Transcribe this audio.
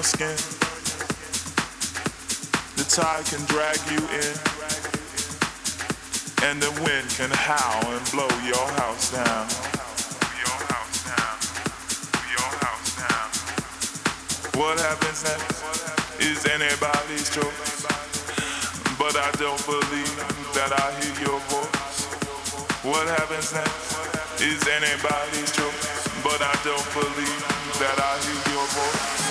your skin. The tide can drag you in, and the wind can howl and blow your house down. What happens next is anybody's choice, but I don't believe that I hear your voice. What happens next is anybody's choice, but I don't believe that I hear your voice.